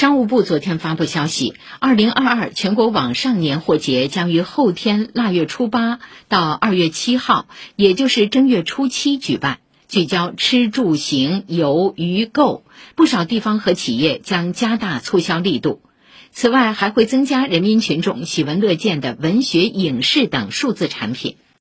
商务部昨天发布消息二零二二全国网上年货节将于后天腊月初八到二月七号也就是正月初七举办聚焦吃住行游娱购不少地方和企业将加大促销力度。此外还会增加人民群众喜闻乐见的文学影视等数字产品。